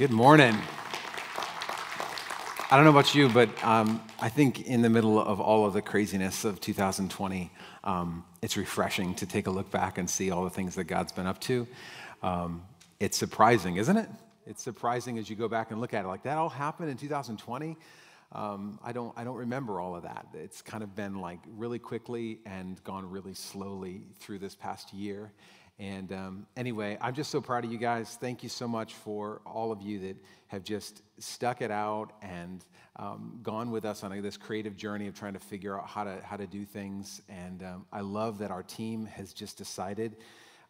Good morning. I don't know about you, but um, I think in the middle of all of the craziness of 2020, um, it's refreshing to take a look back and see all the things that God's been up to. Um, it's surprising, isn't it? It's surprising as you go back and look at it. Like that all happened in 2020. Um, I don't I don't remember all of that. It's kind of been like really quickly and gone really slowly through this past year. And um, anyway, I'm just so proud of you guys. Thank you so much for all of you that have just stuck it out and um, gone with us on this creative journey of trying to figure out how to, how to do things. And um, I love that our team has just decided,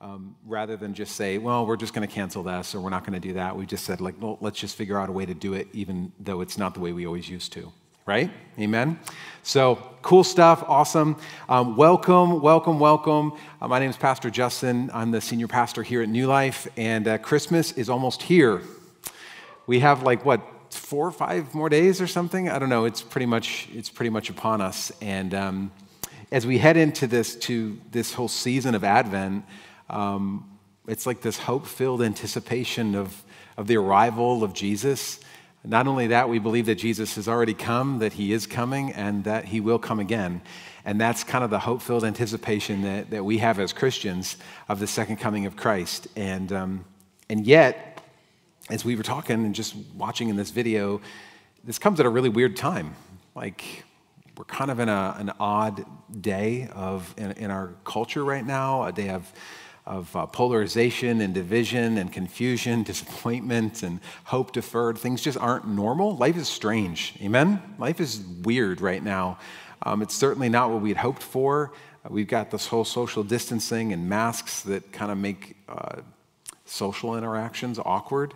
um, rather than just say, well, we're just going to cancel this or we're not going to do that, we just said, like, well, let's just figure out a way to do it, even though it's not the way we always used to right? Amen. So cool stuff, awesome. Um, welcome, welcome, welcome. Uh, my name is Pastor Justin. I'm the senior pastor here at New Life, and uh, Christmas is almost here. We have like what four or five more days or something. I don't know. It's pretty much it's pretty much upon us, and um, as we head into this to this whole season of Advent, um, it's like this hope-filled anticipation of of the arrival of Jesus. Not only that, we believe that Jesus has already come, that he is coming, and that he will come again. And that's kind of the hope filled anticipation that, that we have as Christians of the second coming of Christ. And, um, and yet, as we were talking and just watching in this video, this comes at a really weird time. Like, we're kind of in a, an odd day of, in, in our culture right now, a day of of uh, polarization and division and confusion, disappointment and hope deferred. Things just aren't normal. Life is strange. Amen? Life is weird right now. Um, it's certainly not what we had hoped for. Uh, we've got this whole social distancing and masks that kind of make uh, social interactions awkward.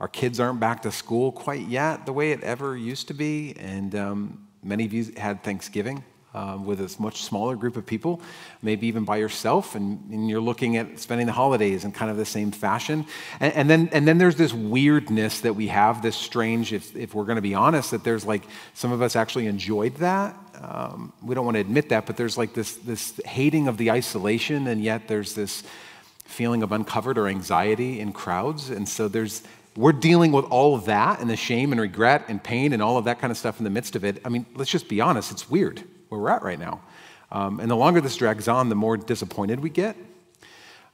Our kids aren't back to school quite yet the way it ever used to be. And um, many of you had Thanksgiving um, with a much smaller group of people, maybe even by yourself, and, and, you're looking at spending the holidays in kind of the same fashion. And, and, then, and then there's this weirdness that we have, this strange, if, if we're going to be honest, that there's like some of us actually enjoyed that. Um, we don't want to admit that, but there's like this, this hating of the isolation, and yet there's this feeling of uncovered or anxiety in crowds. And so there's we're dealing with all of that and the shame and regret and pain and all of that kind of stuff in the midst of it. I mean, let's just be honest, it's weird where we're at right now. Um, and the longer this drags on, the more disappointed we get.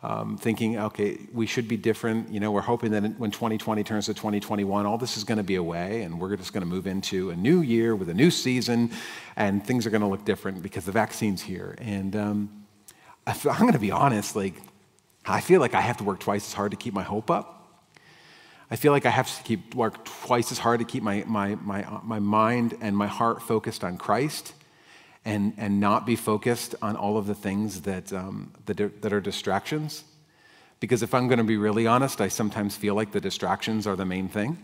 Um, thinking, okay, we should be different. You know, we're hoping that when 2020 turns to 2021, all this is going to be away, and we're just going to move into a new year with a new season, and things are going to look different because the vaccine's here. And um, I'm going to be honest, like, I feel like I have to work twice as hard to keep my hope up. I feel like I have to keep work twice as hard to keep my, my, my, my mind and my heart focused on Christ and, and not be focused on all of the things that, um, that, that are distractions. Because if I'm going to be really honest, I sometimes feel like the distractions are the main thing.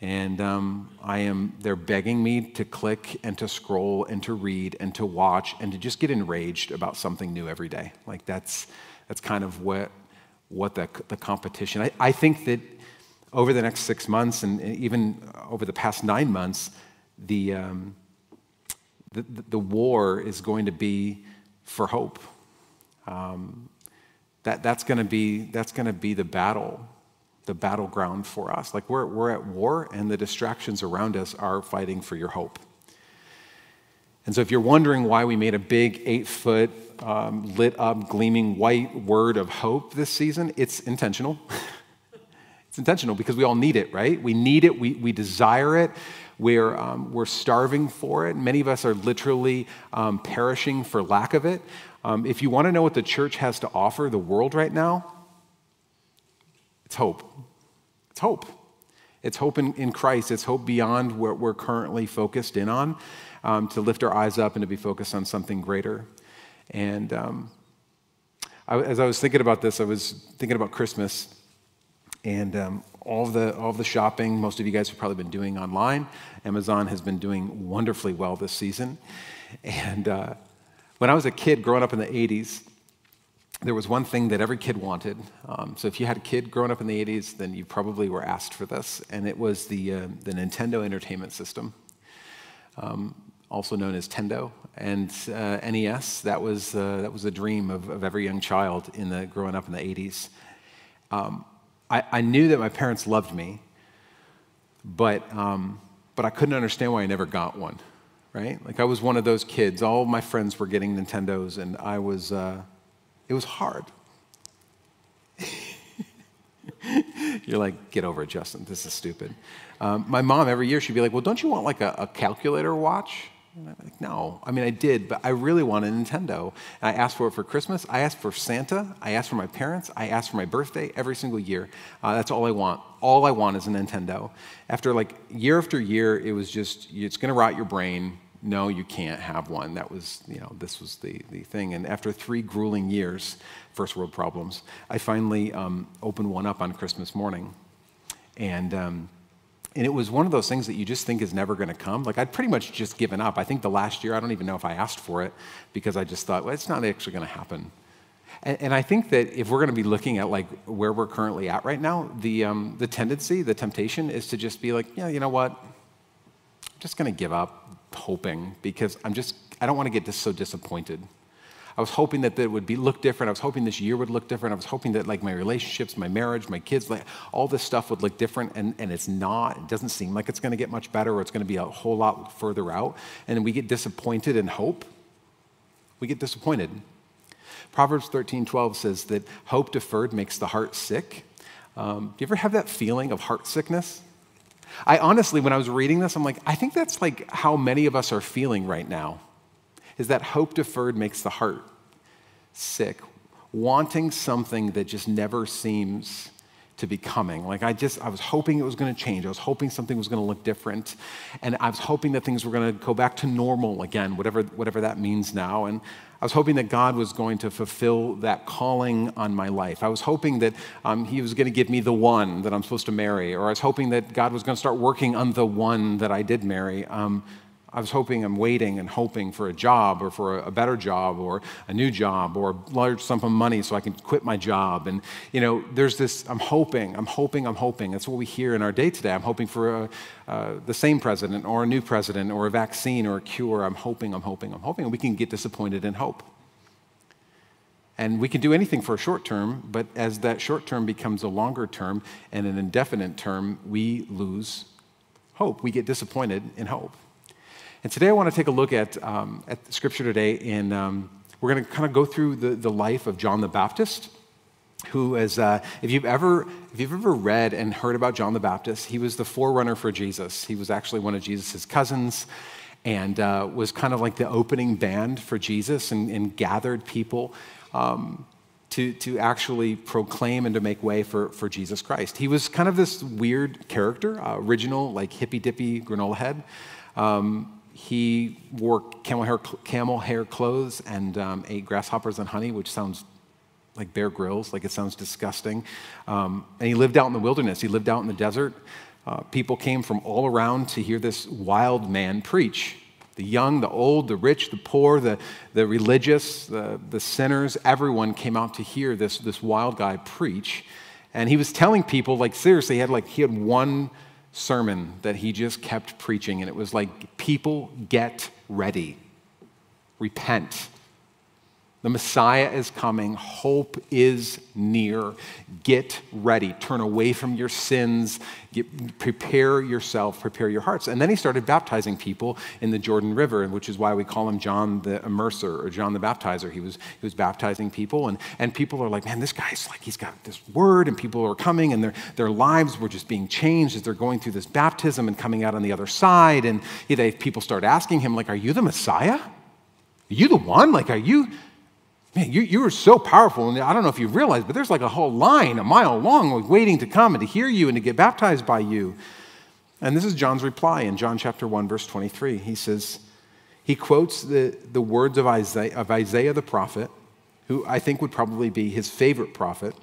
And um, I am, they're begging me to click and to scroll and to read and to watch and to just get enraged about something new every day. Like that's, that's kind of what, what the, the competition, I, I think that over the next six months and even over the past nine months, the, um, the, the war is going to be for hope. Um, that, that's going to be that's going to be the battle, the battleground for us. Like we're, we're at war, and the distractions around us are fighting for your hope. And so, if you're wondering why we made a big eight foot, um, lit up, gleaming white word of hope this season, it's intentional. it's intentional because we all need it, right? We need it, we, we desire it. We're, um, we're starving for it. Many of us are literally um, perishing for lack of it. Um, if you want to know what the church has to offer the world right now, it's hope. It's hope. It's hope in, in Christ. It's hope beyond what we're currently focused in on, um, to lift our eyes up and to be focused on something greater. And um, I, as I was thinking about this, I was thinking about Christmas and um, all of the all of the shopping most of you guys have probably been doing online. Amazon has been doing wonderfully well this season. And uh, when I was a kid growing up in the 80s, there was one thing that every kid wanted. Um, so if you had a kid growing up in the 80s, then you probably were asked for this, and it was the uh, the Nintendo Entertainment System. Um, also known as Tendo and uh, NES. That was uh, that was a dream of, of every young child in the growing up in the 80s. Um, I, I knew that my parents loved me, but, um, but I couldn't understand why I never got one, right? Like I was one of those kids. All my friends were getting Nintendos, and I was, uh, it was hard. You're like, get over it, Justin. This is stupid. Um, my mom, every year, she'd be like, well, don't you want like a, a calculator watch? Like, no. I mean, I did, but I really want a Nintendo. And I asked for it for Christmas. I asked for Santa. I asked for my parents. I asked for my birthday every single year. Uh, that's all I want. All I want is a Nintendo. After like year after year, it was just, it's going to rot your brain. No, you can't have one. That was, you know, this was the, the thing. And after three grueling years, first world problems, I finally um, opened one up on Christmas morning. And, um, and it was one of those things that you just think is never going to come. Like I'd pretty much just given up. I think the last year, I don't even know if I asked for it because I just thought, well, it's not actually going to happen. And, and, I think that if we're going to be looking at like where we're currently at right now, the, um, the tendency, the temptation is to just be like, yeah, you know what? I'm just going to give up hoping because I'm just, I don't want to get just so disappointed. I was hoping that it would be look different. I was hoping this year would look different. I was hoping that like my relationships, my marriage, my kids, like all this stuff would look different, and, and it's not. It doesn't seem like it's going to get much better, or it's going to be a whole lot further out. And we get disappointed in hope. We get disappointed. Proverbs 13, 12 says that hope deferred makes the heart sick. Um, do you ever have that feeling of heart sickness? I honestly, when I was reading this, I'm like, I think that's like how many of us are feeling right now is that hope deferred makes the heart sick, wanting something that just never seems to be coming. Like I just, I was hoping it was going to change. I was hoping something was going to look different. And I was hoping that things were going to go back to normal again, whatever, whatever that means now. And I was hoping that God was going to fulfill that calling on my life. I was hoping that um, He was going to give me the one that I'm supposed to marry, or I was hoping that God was going to start working on the one that I did marry. Um, I was hoping, I'm waiting and hoping for a job or for a better job or a new job or a large sum of money so I can quit my job. And, you know, there's this, I'm hoping, I'm hoping, I'm hoping. That's what we hear in our day today. I'm hoping for a, uh, the same president or a new president or a vaccine or a cure. I'm hoping, I'm hoping, I'm hoping. And we can get disappointed in hope. And we can do anything for a short term, but as that short term becomes a longer term and an indefinite term, we lose hope. We get disappointed in hope. And today I want to take a look at, um, at Scripture today, and um, we're going to kind of go through the, the life of John the Baptist, who uh, if, you've ever, if you've ever read and heard about John the Baptist, he was the forerunner for Jesus. He was actually one of Jesus' cousins and uh, was kind of like the opening band for Jesus and, and gathered people. Um, to, to actually proclaim and to make way for, for Jesus Christ. He was kind of this weird character, uh, original, like hippy dippy granola head. Um, he wore camel hair, camel hair clothes and um, ate grasshoppers and honey, which sounds like Bear Grylls, like it sounds disgusting. Um, and he lived out in the wilderness, he lived out in the desert. Uh, people came from all around to hear this wild man preach. The young, the old, the rich, the poor, the, the religious, the, the sinners, everyone came out to hear this, this wild guy preach. And he was telling people, like, seriously, he had like, he had one sermon that he just kept preaching, and it was like, People get ready, repent. The Messiah is coming. Hope is near. Get ready. Turn away from your sins. Get, prepare yourself. Prepare your hearts. And then he started baptizing people in the Jordan River, which is why we call him John the Immerser or John the Baptizer. He was, he was baptizing people. And, and people are like, man, this guy's like, he's got this word, and people are coming, and their, their lives were just being changed as they're going through this baptism and coming out on the other side. And know, people start asking him, like, are you the Messiah? Are you the one? Like, are you? Man, you, you were so powerful. And I don't know if you realize, but there's like a whole line a mile long waiting to come and to hear you and to get baptized by you. And this is John's reply in John chapter 1, verse 23. He says, he quotes the, the words of Isaiah, of Isaiah the prophet, who I think would probably be his favorite prophet.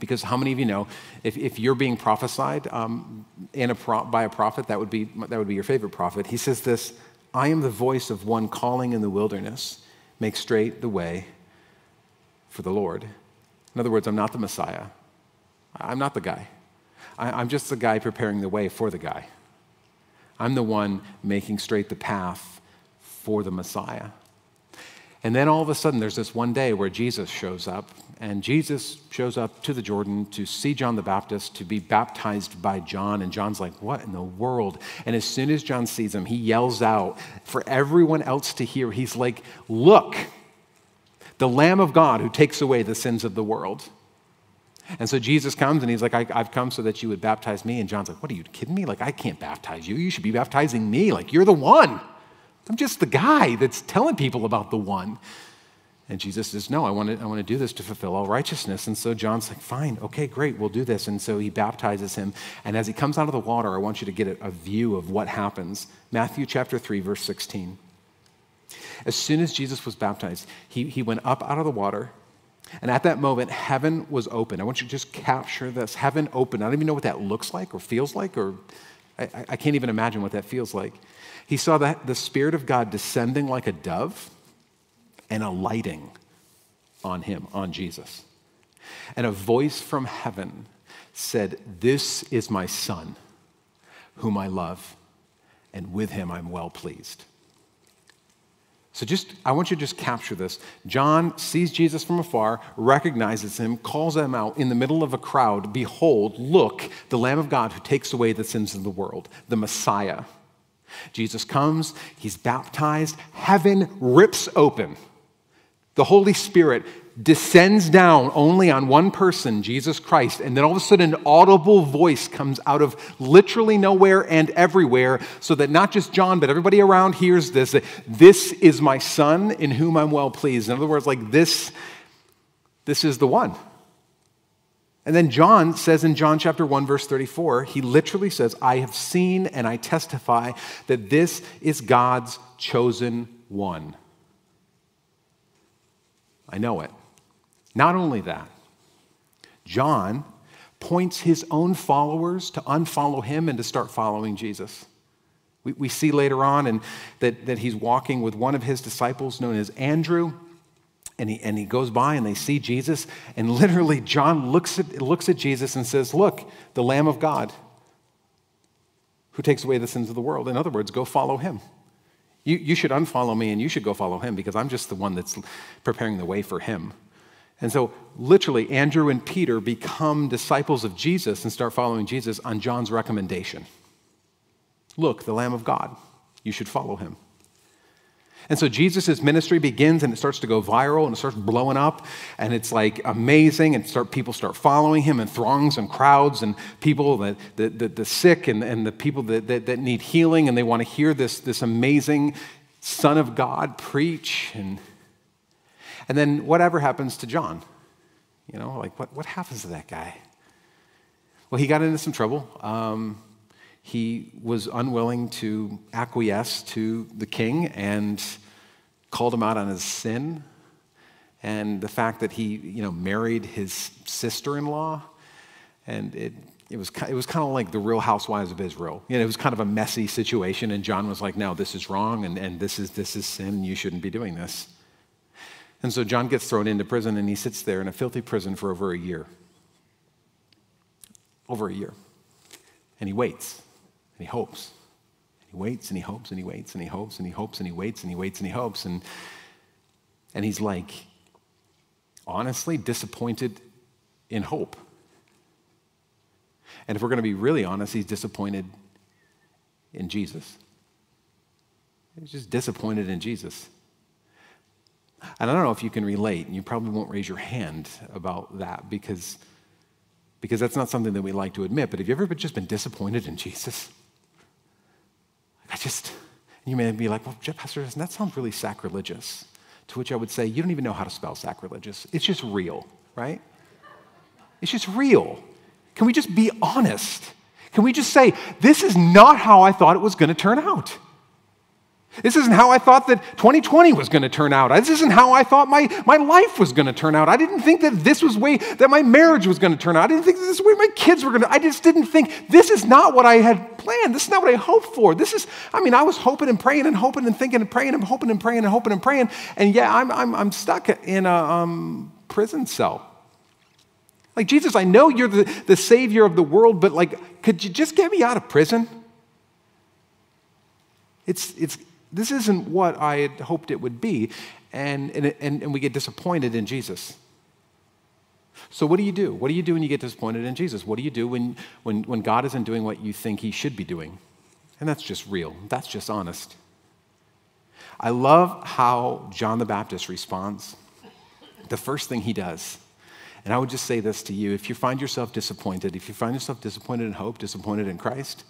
Because how many of you know, if, if you're being prophesied um, in a pro, by a prophet, that would, be, that would be your favorite prophet. He says this I am the voice of one calling in the wilderness Make straight the way for the Lord. In other words, I'm not the Messiah. I'm not the guy. I'm just the guy preparing the way for the guy. I'm the one making straight the path for the Messiah. And then all of a sudden, there's this one day where Jesus shows up, and Jesus shows up to the Jordan to see John the Baptist, to be baptized by John. And John's like, What in the world? And as soon as John sees him, he yells out for everyone else to hear. He's like, Look, the Lamb of God who takes away the sins of the world. And so Jesus comes and he's like, I, have come so that you would baptize me. And John's like, What are you kidding me? Like, I can't baptize you. You should be baptizing me. Like, you're the one. I'm just the guy that's telling people about the one. And Jesus says, No, I want to, I want to do this to fulfill all righteousness. And so John's like, Fine, okay, great, we'll do this. And so he baptizes him. And as he comes out of the water, I want you to get a, view of what happens. Matthew chapter 3, verse 16. As soon as Jesus was baptized, he, he went up out of the water. And at that moment, heaven was open. I want you to just capture this heaven open. I don't even know what that looks like or feels like, or I, I can't even imagine what that feels like. He saw that the Spirit of God descending like a dove and alighting on him, on Jesus. And a voice from heaven said, This is my Son, whom I love, and with him I'm well pleased. So just I want you to just capture this. John sees Jesus from afar, recognizes him, calls him out in the middle of a crowd, behold, look, the Lamb of God who takes away the sins of the world, the Messiah. Jesus comes, he's baptized, heaven rips open. The Holy Spirit descends down only on one person, Jesus Christ, and then all of a sudden an audible voice comes out of literally nowhere and everywhere, so that not just John, but everybody around hears this this is my son in whom I'm well pleased. In other words, like this, this is the one. And then John says in John chapter 1, verse 34, he literally says, I have seen and I testify that this is God's chosen one. I know it. Not only that, John points his own followers to unfollow him and to start following Jesus. We, we see later on and that, that he's walking with one of his disciples known as Andrew. And he, and he goes by and they see Jesus. And literally, John looks at, looks at Jesus and says, Look, the Lamb of God who takes away the sins of the world. In other words, go follow him. You, you should unfollow me and you should go follow him because I'm just the one that's preparing the way for him. And so, literally, Andrew and Peter become disciples of Jesus and start following Jesus on John's recommendation. Look, the Lamb of God, you should follow him. And so Jesus' ministry begins and it starts to go viral and it starts blowing up and it's like amazing and start, people start following him and throngs and crowds and people, that, the, the, the sick and, and the people that, that, that need healing and they want to hear this, this amazing Son of God preach. And and then whatever happens to John? You know, like what, what happens to that guy? Well, he got into some trouble. Um, he was unwilling to acquiesce to the king and called him out on his sin and the fact that he, you know, married his sister-in-law. And it, it was, it was kind of like the real housewives of Israel. You know, it was kind of a messy situation, and John was like, no, this is wrong, and, and this, is, this is sin, you shouldn't be doing this. And so John gets thrown into prison and he sits there in a filthy prison for over a year. Over a year. And he waits and he hopes. And he waits and he hopes and he waits and he hopes and he hopes and he waits and he waits and he hopes. And, and he's like, honestly, disappointed in hope. And if we're going to be really honest, he's disappointed in Jesus. He's just disappointed in Jesus. And I don't know if you can relate, and you probably won't raise your hand about that because, because that's not something that we like to admit. But have you ever just been disappointed in Jesus? I just, you may be like, well, Jeff Pastor, doesn't that sounds really sacrilegious. To which I would say, you don't even know how to spell sacrilegious. It's just real, right? It's just real. Can we just be honest? Can we just say, this is not how I thought it was going to turn out? This isn't how I thought that 2020 was going to turn out. This isn't how I thought my, my life was going to turn out. I didn't think that this was the way that my marriage was going to turn out. I didn't think that this is the way my kids were going to. I just didn't think this is not what I had planned. This is not what I hoped for. This is, I mean, I was hoping and praying and hoping and thinking and praying and hoping and praying and hoping and praying. And yeah, I'm, I'm, I'm stuck in a um, prison cell. Like, Jesus, I know you're the, the savior of the world, but like, could you just get me out of prison? It's, it's, this isn't what I had hoped it would be. And, and, and, we get disappointed in Jesus. So, what do you do? What do you do when you get disappointed in Jesus? What do you do when, when, when God isn't doing what you think he should be doing? And that's just real, that's just honest. I love how John the Baptist responds. The first thing he does, and I would just say this to you if you find yourself disappointed, if you find yourself disappointed in hope, disappointed in Christ,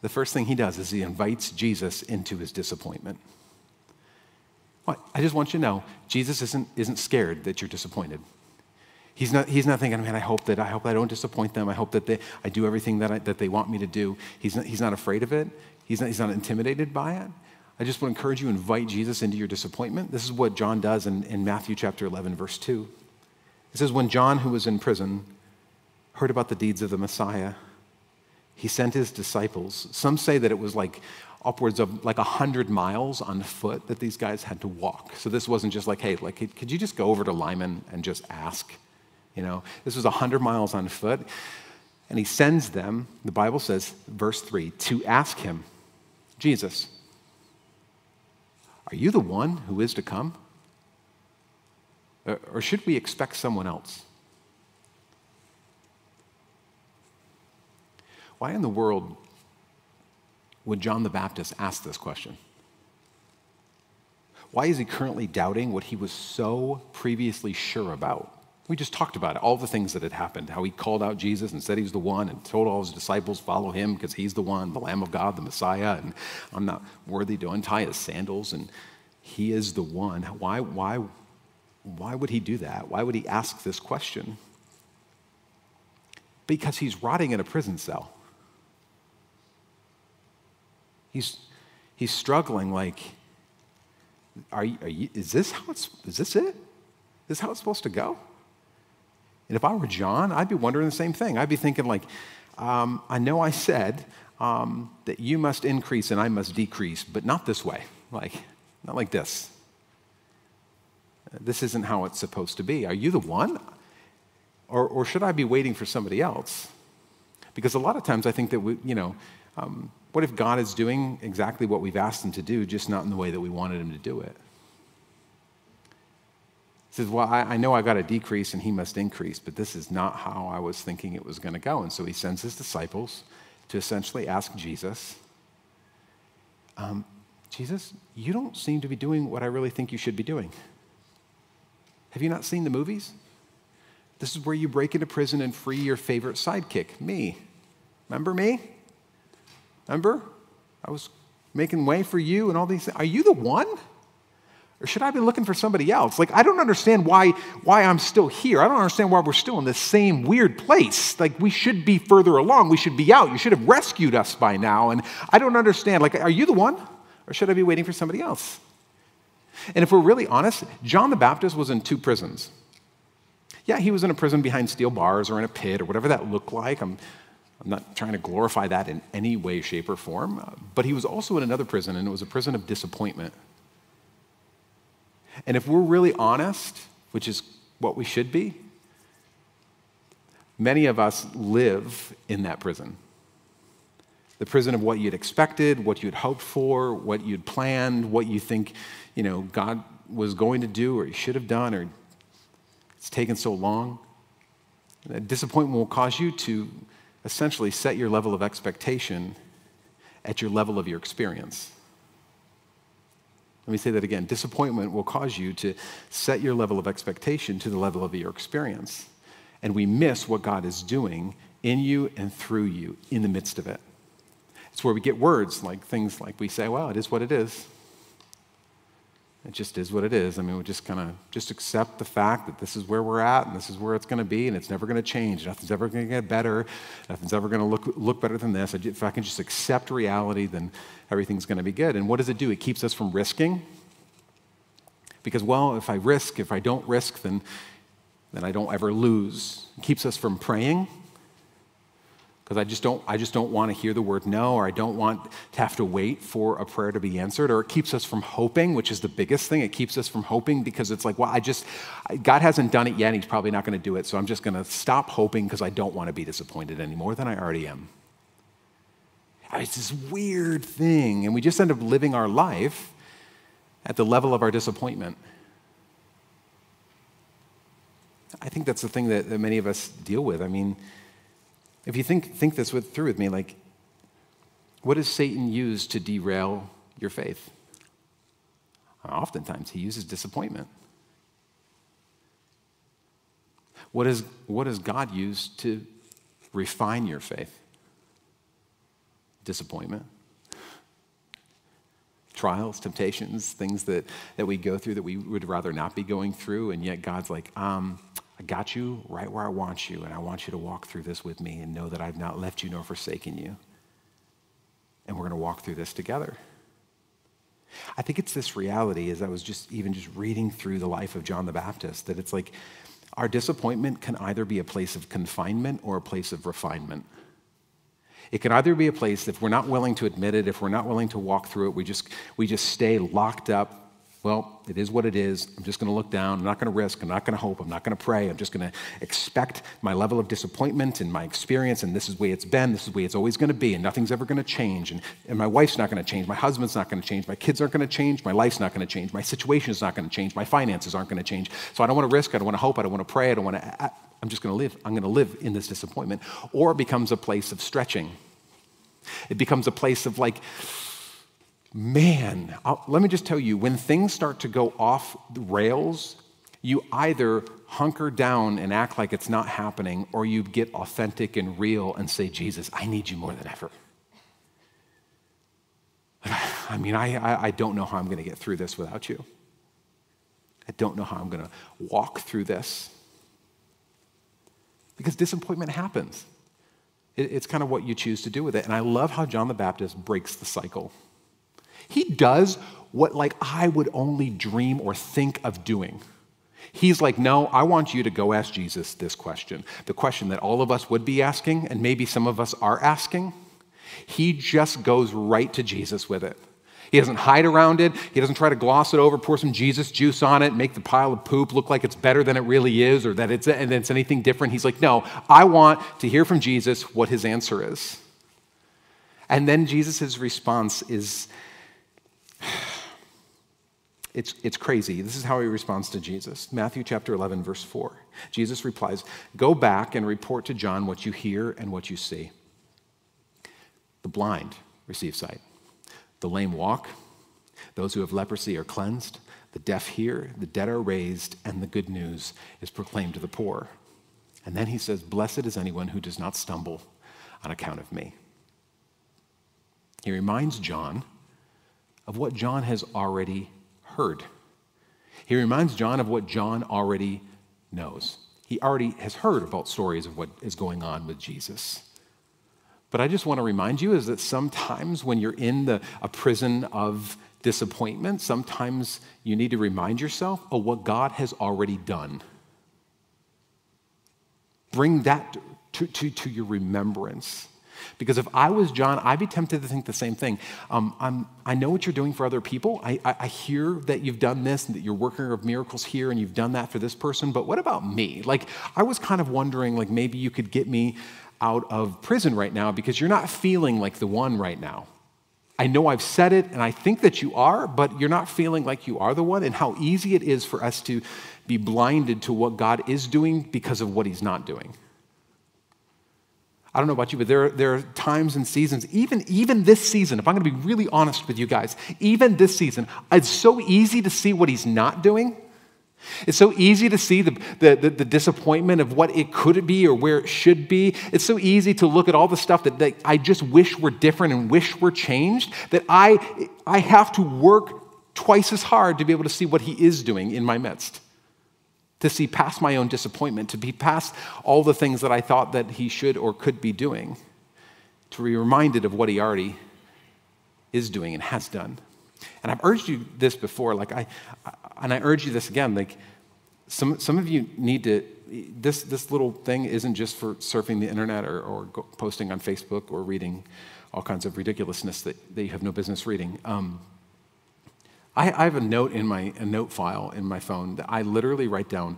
the first thing he does is he invites Jesus into his disappointment. What? I just want you to know Jesus isn't, isn't scared that you're disappointed. He's not, he's not thinking, man, I hope that I hope I don't disappoint them. I hope that they, I do everything that, I, that they want me to do. He's not, he's not afraid of it. He's not, he's not intimidated by it. I just want to encourage you, invite Jesus into your disappointment. This is what John does in, in Matthew chapter 11, verse 2. It says, When John, who was in prison, heard about the deeds of the Messiah, he sent his disciples. Some say that it was like upwards of like 100 miles on foot that these guys had to walk. So this wasn't just like, hey, like, could you just go over to Lyman and just ask? You know, this was 100 miles on foot. And he sends them, the Bible says, verse 3, to ask him, Jesus, are you the one who is to come? Or should we expect someone else? Why in the world would John the Baptist ask this question? Why is he currently doubting what he was so previously sure about? We just talked about it, all the things that had happened, how he called out Jesus and said he's the one and told all his disciples, follow him because he's the one, the Lamb of God, the Messiah, and I'm not worthy to untie his sandals, and he is the one. Why, why, why would he do that? Why would he ask this question? Because he's rotting in a prison cell. He's, he's struggling like, are you, are you, is, this how it's, is this it? Is this how it's supposed to go? And if I were John, I'd be wondering the same thing. I'd be thinking, like, um, I know I said um, that you must increase and I must decrease, but not this way. Like, not like this. This isn't how it's supposed to be. Are you the one? Or, or should I be waiting for somebody else? Because a lot of times I think that we, you know, um, what if God is doing exactly what we've asked him to do, just not in the way that we wanted him to do it? He says, Well, I, I know I got to decrease and he must increase, but this is not how I was thinking it was going to go. And so he sends his disciples to essentially ask Jesus, um, Jesus, you don't seem to be doing what I really think you should be doing. Have you not seen the movies? This is where you break into prison and free your favorite sidekick, me. Remember me? Remember? I was making way for you and all these things. Are you the one? Or should I be looking for somebody else? Like, I don't understand why, why I'm still here. I don't understand why we're still in this same weird place. Like, we should be further along. We should be out. You should have rescued us by now. And I don't understand. Like, are you the one? Or should I be waiting for somebody else? And if we're really honest, John the Baptist was in two prisons. Yeah, he was in a prison behind steel bars or in a pit or whatever that looked like. I'm I'm not trying to glorify that in any way, shape, or form, but he was also in another prison, and it was a prison of disappointment. And if we're really honest, which is what we should be, many of us live in that prison. The prison of what you'd expected, what you'd hoped for, what you'd planned, what you think, you know, God was going to do or he should have done, or it's taken so long. That disappointment will cause you to essentially set your level of expectation at your level of your experience. Let me say that again. Disappointment will cause you to set your level of expectation to the level of your experience. And we miss what God is doing in you and through you in the midst of it. It's where we get words like things like we say, well, it is what it is. It just is what it is. I mean, we just kind of just accept the fact that this is where we're at and this is where it's going to be and it's never going to change. Nothing's ever going to get better. Nothing's ever going to look, look better than this. If I can just accept reality, then everything's going to be good. And what does it do? It keeps us from risking. Because, well, if I risk, if I don't risk, then, then I don't ever lose. It keeps us from praying because I just don't I just don't want to hear the word no or I don't want to have to wait for a prayer to be answered or it keeps us from hoping which is the biggest thing it keeps us from hoping because it's like well I just God hasn't done it yet he's probably not going to do it so I'm just going to stop hoping because I don't want to be disappointed any more than I already am it's this weird thing. And we just end up living our life at the level of our disappointment. I think that's the thing that, that many of us deal with. I mean, if you think, think this with, through with me, like, what does Satan use to derail your faith? Oftentimes, he uses disappointment. What, is, what does God use to refine your faith? Disappointment. Trials, temptations, things that, that we go through that we would rather not be going through, and yet God's like, um, I got you right where I want you, and I want you to walk through this with me and know that I've not left you nor forsaken you. And we're going to walk through this together. I think it's this reality, as I was just even just reading through the life of John the Baptist, that it's like our disappointment can either be a place of confinement or a place of refinement. It can either be a place, if we're not willing to admit it, if we're not willing to walk through it, we just, we just stay locked up well, it is what it is. I'm just going to look down. I'm not going to risk. I'm not going to hope. I'm not going to pray. I'm just going to expect my level of disappointment and my experience, and this is the way it's been. This is the way it's always going to be, and nothing's ever going to change. And, and my wife's not going to change. My husband's not going to change. My kids aren't going to change. My life's not going to change. My situation is not going to change. My finances aren't going to change. So I don't want to risk. I don't want to hope. I don't want to pray. I don't want to. I'm just going to live. I'm going to live in this disappointment. Or it becomes a place of stretching. It becomes a place of like, man, I'll, let me just tell you when things start to go off the rails, you either hunker down and act like it's not happening, or you get authentic and real and say, Jesus, I need you more than ever. I mean, I, I, I don't know how I'm going to get through this without you. I don't know how I'm going to walk through this. Because disappointment happens. It, it's kind of what you choose to do with it. And I love how John the Baptist breaks the cycle. He does what like I would only dream or think of doing. He's like, no, I want you to go ask Jesus this question. The question that all of us would be asking, and maybe some of us are asking. He just goes right to Jesus with it. He doesn't hide around it. He doesn't try to gloss it over, pour some Jesus juice on it, make the pile of poop look like it's better than it really is or that it's, and it's anything different. He's like, no, I want to hear from Jesus what his answer is. And then Jesus' response is it's, it's crazy. This is how he responds to Jesus. Matthew chapter 11, verse 4. Jesus replies, Go back and report to John what you hear and what you see. The blind receive sight, the lame walk, those who have leprosy are cleansed, the deaf hear, the dead are raised, and the good news is proclaimed to the poor. And then he says, Blessed is anyone who does not stumble on account of me. He reminds John of what John has already heard. He reminds John of what John already knows. He already has heard about stories of what is going on with Jesus. But I just want to remind you is that sometimes when you're in the, a prison of disappointment, sometimes you need to remind yourself of what God has already done. Bring that to, to, to your remembrance. Because if I was John, I'd be tempted to think the same thing. Um, i know what you're doing for other people. I, I, I, hear that you've done this and that you're working of miracles here and you've done that for this person, but what about me? Like, I was kind of wondering, like, maybe you could get me out of prison right now because you're not feeling like the one right now. I know I've said it and I think that you are, but you're not feeling like you are the one, and how easy it is for us to be blinded to what God is doing because of what He's not doing. I don't know about you, but there, there are times and seasons, even, even this season, if I'm going to be really honest with you guys, even this season, it's so easy to see what he's not doing. It's so easy to see the, the, the, the disappointment of what it could be or where it should be. It's so easy to look at all the stuff that, that I just wish were different and wish were changed that I, I have to work twice as hard to be able to see what he is doing in my midst to see past my own disappointment, to be past all the things that I thought that he should or could be doing, to be reminded of what he already is doing and has done. And I've urged you this before, like I, and I urge you this again, like some, some of you need to, this, this little thing isn't just for surfing the internet or, or posting on Facebook or reading all kinds of ridiculousness that, that you have no business reading. Um, I, I have a note in my a note file in my phone that I literally write down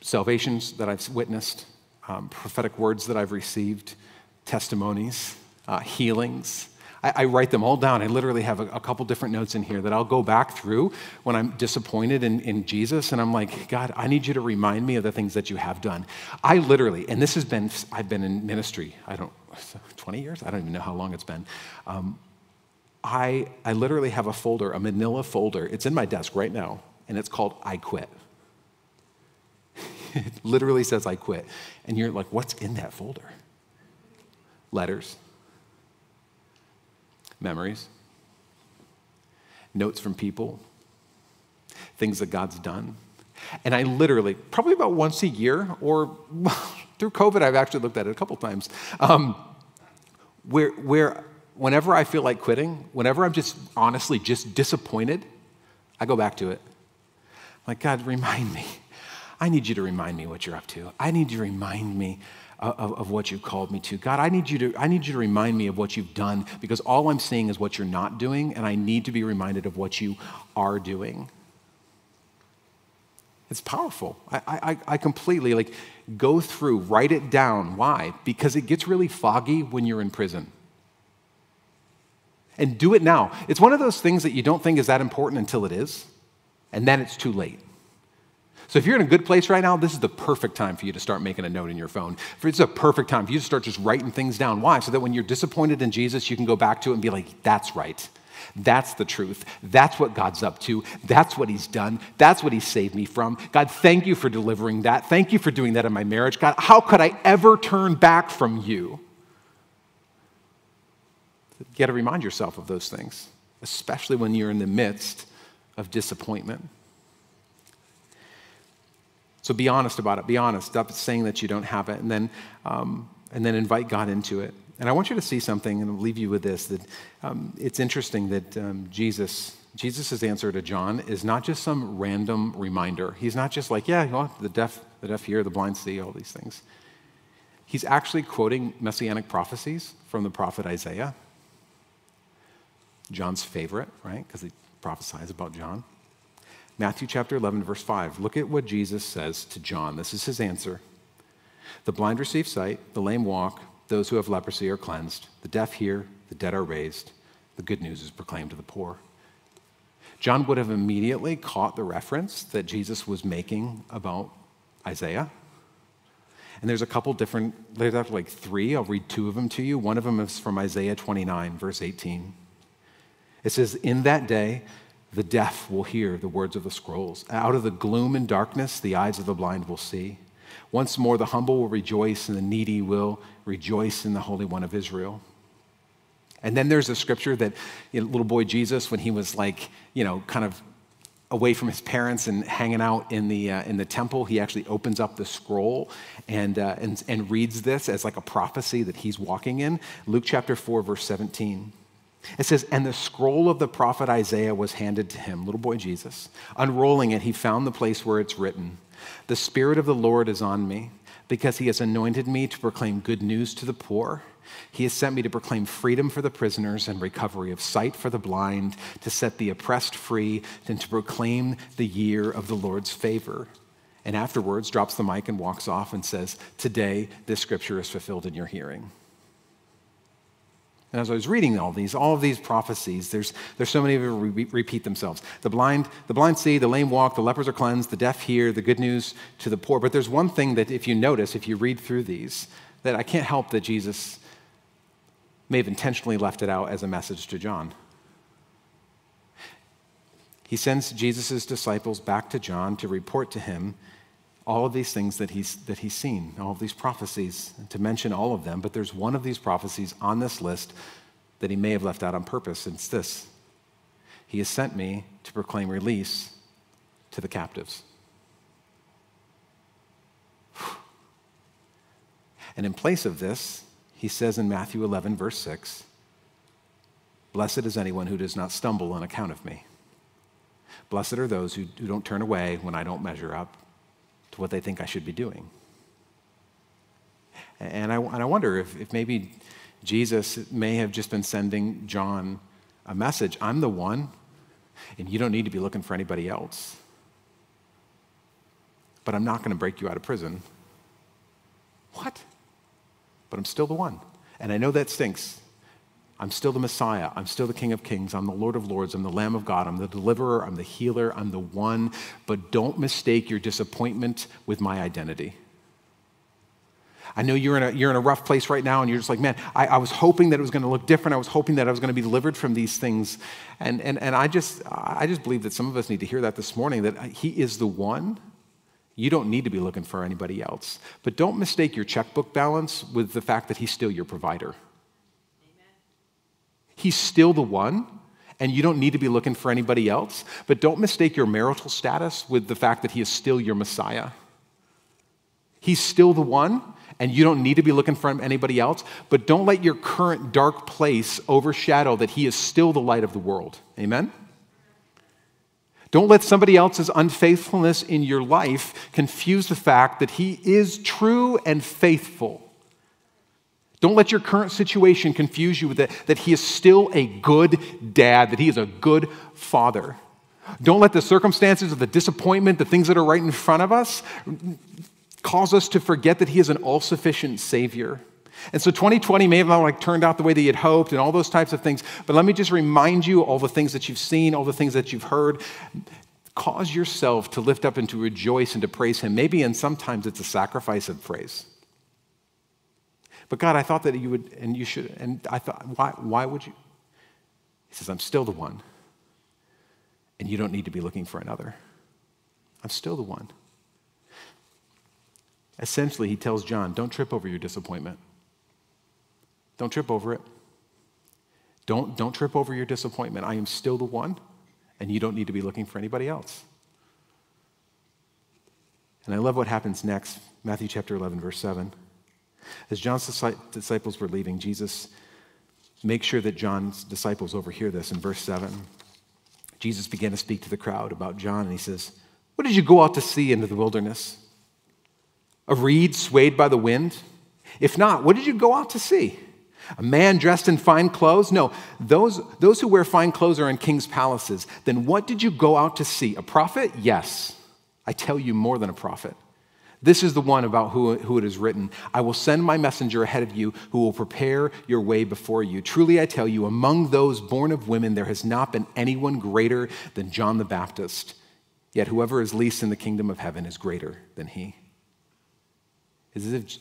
salvations that I've witnessed, um, prophetic words that I've received, testimonies, uh, healings. I, I, write them all down. I literally have a, a, couple different notes in here that I'll go back through when I'm disappointed in, in Jesus, and I'm like, God, I need you to remind me of the things that you have done. I literally, and this has been, I've been in ministry, I don't, 20 years? I don't even know how long it's been. Um, I, I literally have a folder, a manila folder. It's in my desk right now, and it's called I Quit. it literally says I quit. And you're like, what's in that folder? Letters, memories, notes from people, things that God's done. And I literally, probably about once a year, or through COVID, I've actually looked at it a couple times, um, where, where whenever I feel like quitting, whenever I'm just honestly just disappointed, I go back to it. like, God, remind me. I need you to remind me what you're up to. I need you to remind me of, of, what you've called me to. God, I need, you to, I need you to remind me of what you've done because all I'm seeing is what you're not doing, and I need to be reminded of what you are doing. It's powerful. I, I, I completely like go through, write it down. Why? Because it gets really foggy when you're in prison. And do it now. It's one of those things that you don't think is that important until it is, and then it's too late. So if you're in a good place right now, this is the perfect time for you to start making a note in your phone. It's a perfect time for you to start just writing things down. Why? So that when you're disappointed in Jesus, you can go back to it and be like, that's right. That's the truth. That's what God's up to. That's what He's done. That's what He saved me from. God, thank you for delivering that. Thank you for doing that in my marriage. God, how could I ever turn back from you? You got to remind yourself of those things, especially when you're in the midst of disappointment. So be honest about it. Be honest. Stop saying that you don't have it, and then, um, and then invite God into it. And I want you to see something, and I'll leave you with this. That um, it's interesting that um, Jesus, Jesus' answer to John is not just some random reminder. He's not just like, yeah, well, the deaf, the deaf hear, the blind see, all these things. He's actually quoting messianic prophecies from the prophet Isaiah. John's favorite, right? Because he prophesies about John. Matthew chapter 11, verse 5. Look at what Jesus says to John. This is his answer. The blind receive sight, the lame walk, those who have leprosy are cleansed, the deaf hear, the dead are raised, the good news is proclaimed to the poor. John would have immediately caught the reference that Jesus was making about Isaiah. And there's a couple different, there's like three. I'll read two of them to you. One of them is from Isaiah 29, verse 18. It says, In that day, the deaf will hear the words of the scrolls. Out of the gloom and darkness, the eyes of the blind will see. Once more, the humble will rejoice, and the needy will rejoice in the Holy One of Israel. And then there's a scripture that you know, little boy Jesus, when he was like, you know, kind of away from his parents and hanging out in the, uh, in the temple, he actually opens up the scroll and, uh, and, and reads this as like a prophecy that he's walking in. Luke chapter 4, verse 17. It says, And the scroll of the prophet Isaiah was handed to him, little boy Jesus. Unrolling it, he found the place where it's written The Spirit of the Lord is on me, because he has anointed me to proclaim good news to the poor. He has sent me to proclaim freedom for the prisoners and recovery of sight for the blind, to set the oppressed free, and to proclaim the year of the Lord's favor. And afterwards, drops the mic and walks off and says, Today, this scripture is fulfilled in your hearing. And as I was reading all these, all of these prophecies, there's, there's so many of them re- repeat themselves. The blind, the blind see, the lame walk, the lepers are cleansed, the deaf hear, the good news to the poor. But there's one thing that if you notice, if you read through these, that I can't help that Jesus may have intentionally left it out as a message to John. He sends Jesus' disciples back to John to report to him all of these things that he's, that he's seen, all of these prophecies, to mention all of them, but there's one of these prophecies on this list that he may have left out on purpose. It's this He has sent me to proclaim release to the captives. And in place of this, he says in Matthew 11, verse 6, Blessed is anyone who does not stumble on account of me. Blessed are those who, who don't turn away when I don't measure up to what they think I should be doing. And I, and I wonder if, if maybe Jesus may have just been sending John a message I'm the one, and you don't need to be looking for anybody else. But I'm not going to break you out of prison. What? But I'm still the one. And I know that stinks. I'm still the Messiah. I'm still the King of Kings. I'm the Lord of Lords. I'm the Lamb of God. I'm the deliverer. I'm the healer. I'm the one. But don't mistake your disappointment with my identity. I know you're in a, you're in a rough place right now, and you're just like, man, I, I was hoping that it was going to look different. I was hoping that I was going to be delivered from these things. And, and, and I, just, I just believe that some of us need to hear that this morning that He is the one. You don't need to be looking for anybody else. But don't mistake your checkbook balance with the fact that He's still your provider. He's still the one, and you don't need to be looking for anybody else. But don't mistake your marital status with the fact that He is still your Messiah. He's still the one, and you don't need to be looking for anybody else, but don't let your current dark place overshadow that He is still the light of the world. Amen? Don't let somebody else's unfaithfulness in your life confuse the fact that He is true and faithful. Don't let your current situation confuse you with that, that He is still a good dad, that He is a good father. Don't let the circumstances of the disappointment, the things that are right in front of us, cause us to forget that He is an all sufficient Savior. And so 2020 may have not like turned out the way that you had hoped and all those types of things. But let me just remind you all the things that you've seen, all the things that you've heard. Cause yourself to lift up and to rejoice and to praise Him. Maybe, and sometimes it's a sacrifice of praise. But God, I thought that you would, and you should, and I thought, why, why would you? He says, I'm still the one. And you don't need to be looking for another. I'm still the one. Essentially, he tells John, don't trip over your disappointment. Don't trip over it. Don't, don't trip over your disappointment. I am still the one, and you don't need to be looking for anybody else. And I love what happens next, Matthew chapter 11, verse 7. As John's disciples were leaving, Jesus makes sure that John's disciples overhear this in verse 7. Jesus began to speak to the crowd about John, and he says, What did you go out to see into the wilderness? A reed swayed by the wind? If not, what did you go out to see? A man dressed in fine clothes? No, those, those who wear fine clothes are in king's palaces. Then what did you go out to see? A prophet? Yes. I tell you more than a prophet. This is the one about who, who it is written I will send my messenger ahead of you who will prepare your way before you. Truly, I tell you, among those born of women, there has not been anyone greater than John the Baptist. Yet whoever is least in the kingdom of heaven is greater than he. It's as if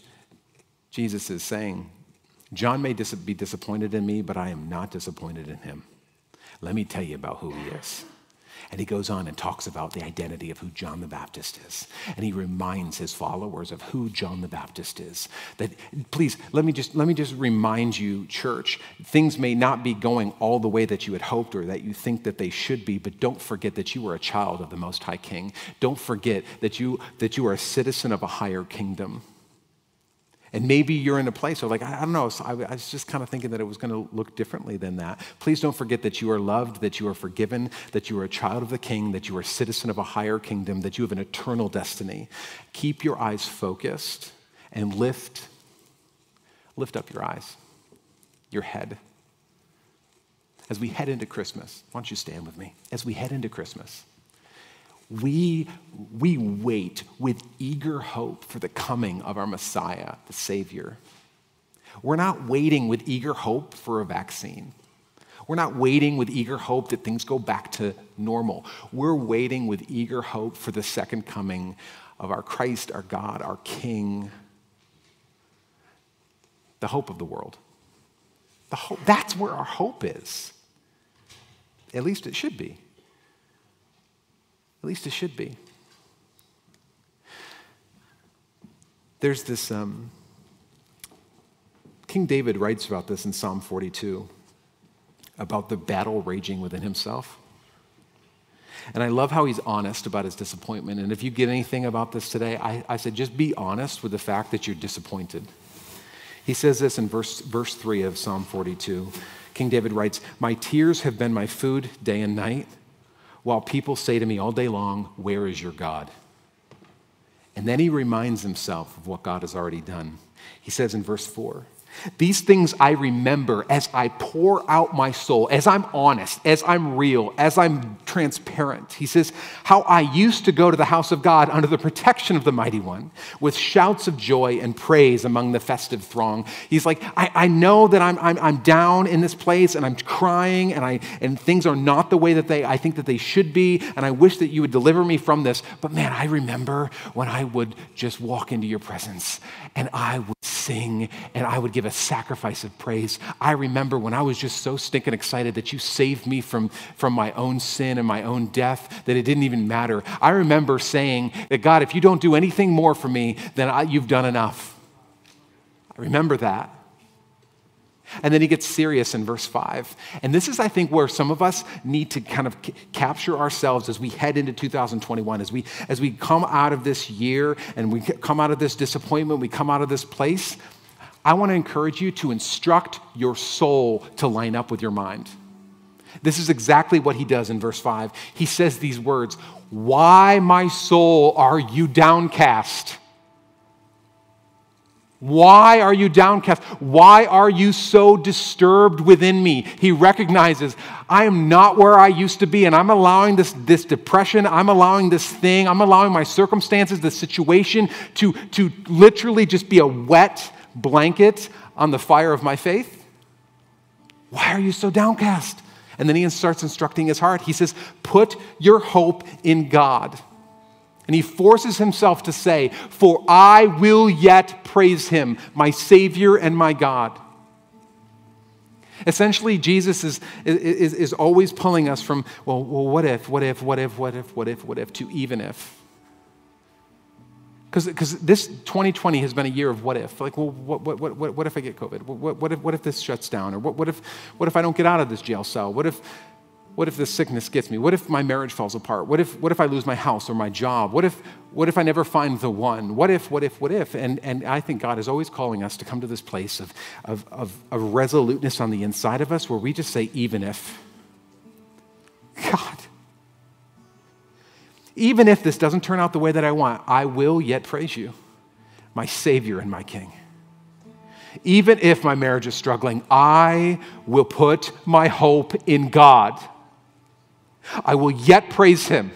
Jesus is saying, John may dis- be disappointed in me, but I am not disappointed in him. Let me tell you about who he is. And he goes on and talks about the identity of who John the Baptist is. And he reminds his followers of who John the Baptist is. That please let me just let me just remind you, church, things may not be going all the way that you had hoped or that you think that they should be, but don't forget that you are a child of the most high king. Don't forget that you that you are a citizen of a higher kingdom. And maybe you're in a place where, like, I, don't know, so I, I was just kind of thinking that it was going to look differently than that. Please don't forget that you are loved, that you are forgiven, that you are a child of the king, that you are a citizen of a higher kingdom, that you have an eternal destiny. Keep your eyes focused and lift, lift up your eyes, your head. As we head into Christmas, why don't you stand with me? As we head into Christmas, we, we wait with eager hope for the coming of our Messiah, the Savior. We're not waiting with eager hope for a vaccine. We're not waiting with eager hope that things go back to normal. We're waiting with eager hope for the second coming of our Christ, our God, our King, the hope of the world. The hope, that's where our hope is. At least it should be. At least it should be. There's this, um, King David writes about this in Psalm 42, about the battle raging within himself. And I love how he's honest about his disappointment. And if you get anything about this today, I, I said just be honest with the fact that you're disappointed. He says this in verse, verse 3 of Psalm 42. King David writes, My tears have been my food day and night while people say to me all day long, Where is your God? And then he reminds himself of what God has already done. He says in verse 4 These things I remember as I pour out my soul, as I'm honest, as I'm real, as I'm transparent. He says, How I used to go to the house of God under the protection of the mighty one with shouts of joy and praise among the festive throng. He's like, I, I know that I'm, I'm, I'm down in this place and I'm crying and, I, and things are not the way that they, I think that they should be. And I wish that you would deliver me from this. But man, I remember when I would just walk into your presence and I would sing and I would give a sacrifice of praise. I remember when I was just so stinking excited that you saved me from, from my own sin and my own death that it didn't even matter. I remember saying that, God, if you don't do anything more for me, then I, you've done enough. I remember that. And then he gets serious in verse 5. And this is, I think, where some of us need to kind of c- capture ourselves as we head into 2021, as we, as we come out of this year and we come out of this disappointment, we come out of this place. I want to encourage you to instruct your soul to line up with your mind. This is exactly what he does in verse 5. He says these words Why, my soul, are you downcast? Why are you downcast? Why are you so disturbed within me? He recognizes, I am not where I used to be, and I'm allowing this, this depression, I'm allowing this thing, I'm allowing my circumstances, the situation to, to literally just be a wet blanket on the fire of my faith. Why are you so downcast? And then he starts instructing his heart. He says, Put your hope in God. And he forces himself to say, For I will yet praise him, my Savior and my God. Essentially, Jesus is, is, is always pulling us from, well, well, what if, what if, what if, what if, what if, what if, to even if. Because cause this 2020 has been a year of what if. Like, well, what, what, what, what if I get COVID? What, what, if, what if this shuts down? Or what, what, if, what if I don't get out of this jail cell? What if, what if this sickness gets me? What if my marriage falls apart? What if, what if I lose my house or my job? What if, what if I never find the one? What if, what if, what if? And, and I think God is always calling us to come to this place of, of, of, of resoluteness on the inside of us where we just say, even if. Even if this doesn't turn out the way that I want, I will yet praise you, my Savior and my King. Even if my marriage is struggling, I will put my hope in God. I will yet praise him.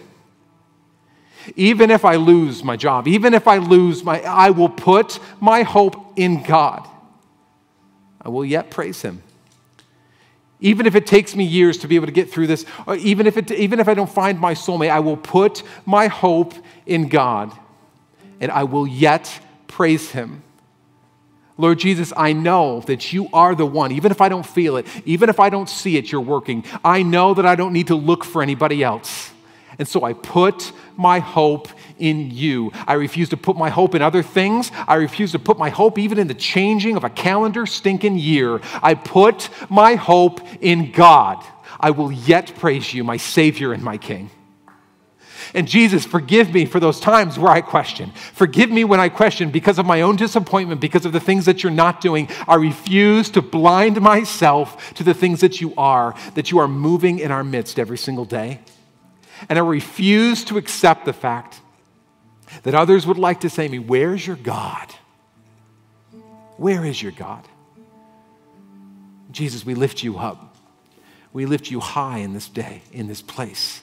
Even if I lose my job, even if I lose my, I will put my hope in God. I will yet praise him. Even if it takes me years to be able to get through this, or even if, it, even if I don't find my soulmate, I will put my hope in God and I will yet praise him. Lord Jesus, I know that you are the one, even if I don't feel it, even if I don't see it, you're working. I know that I don't need to look for anybody else. And so I put my hope in you. I refuse to put my hope in other things. I refuse to put my hope even in the changing of a calendar stinking year. I put my hope in God. I will yet praise you, my Savior and my King. And Jesus, forgive me for those times where I question. Forgive me when I question because of my own disappointment, because of the things that you're not doing. I refuse to blind myself to the things that you are, that you are moving in our midst every single day. And I refuse to accept the fact that others would like to say to me, Where's your God? Where is your God? Jesus, we lift you up. We lift you high in this day, in this place.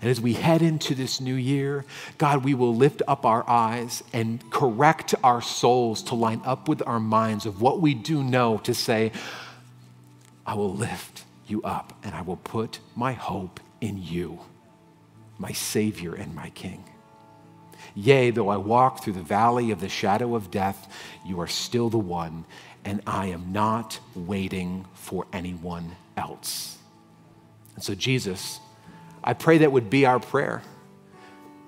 And as we head into this new year, God, we will lift up our eyes and correct our souls to line up with our minds of what we do know to say, I will lift you up and I will put my hope in you, my Savior and my King. Yea, though I walk through the valley of the shadow of death, you are still the one, and I am not waiting for anyone else. And so, Jesus, I pray that would be our prayer.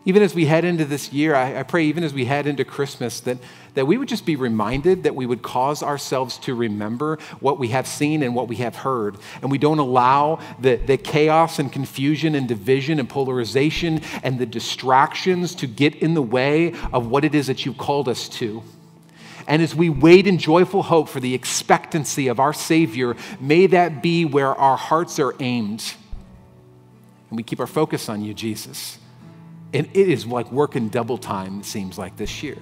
Even as we head into this year, I, I, pray even as we head into Christmas that, that we would just be reminded that we would cause ourselves to remember what we have seen and what we have heard. And we don't allow the, the chaos and confusion and division and polarization and the distractions to get in the way of what it is that you've called us to. And as we wait in joyful hope for the expectancy of our Savior, may that be where our hearts are aimed and we keep our focus on you, Jesus. And it is like working double time, it seems like this year.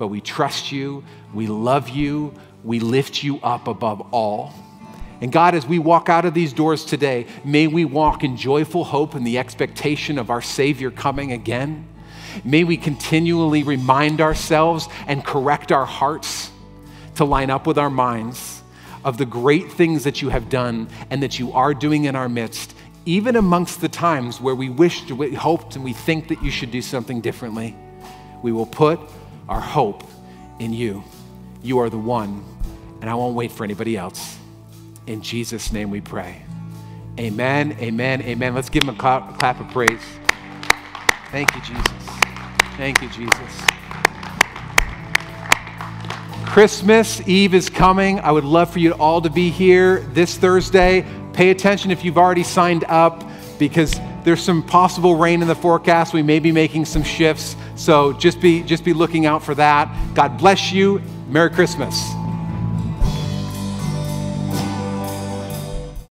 But we trust you, we love you, we lift you up above all. And God, as we walk out of these doors today, may we walk in joyful hope and the expectation of our Savior coming again. May we continually remind ourselves and correct our hearts to line up with our minds of the great things that you have done and that you are doing in our midst, even amongst the times where we wished, we hoped, and we think that you should do something differently. We will put our hope in you. You are the one, and I won't wait for anybody else. In Jesus' name we pray. Amen, amen, amen. Let's give him a clap, a clap of praise. Thank you, Jesus. Thank you, Jesus. Christmas Eve is coming. I would love for you all to be here this Thursday. Pay attention if you've already signed up because there's some possible rain in the forecast. We may be making some shifts. So just be just be looking out for that. God bless you. Merry Christmas.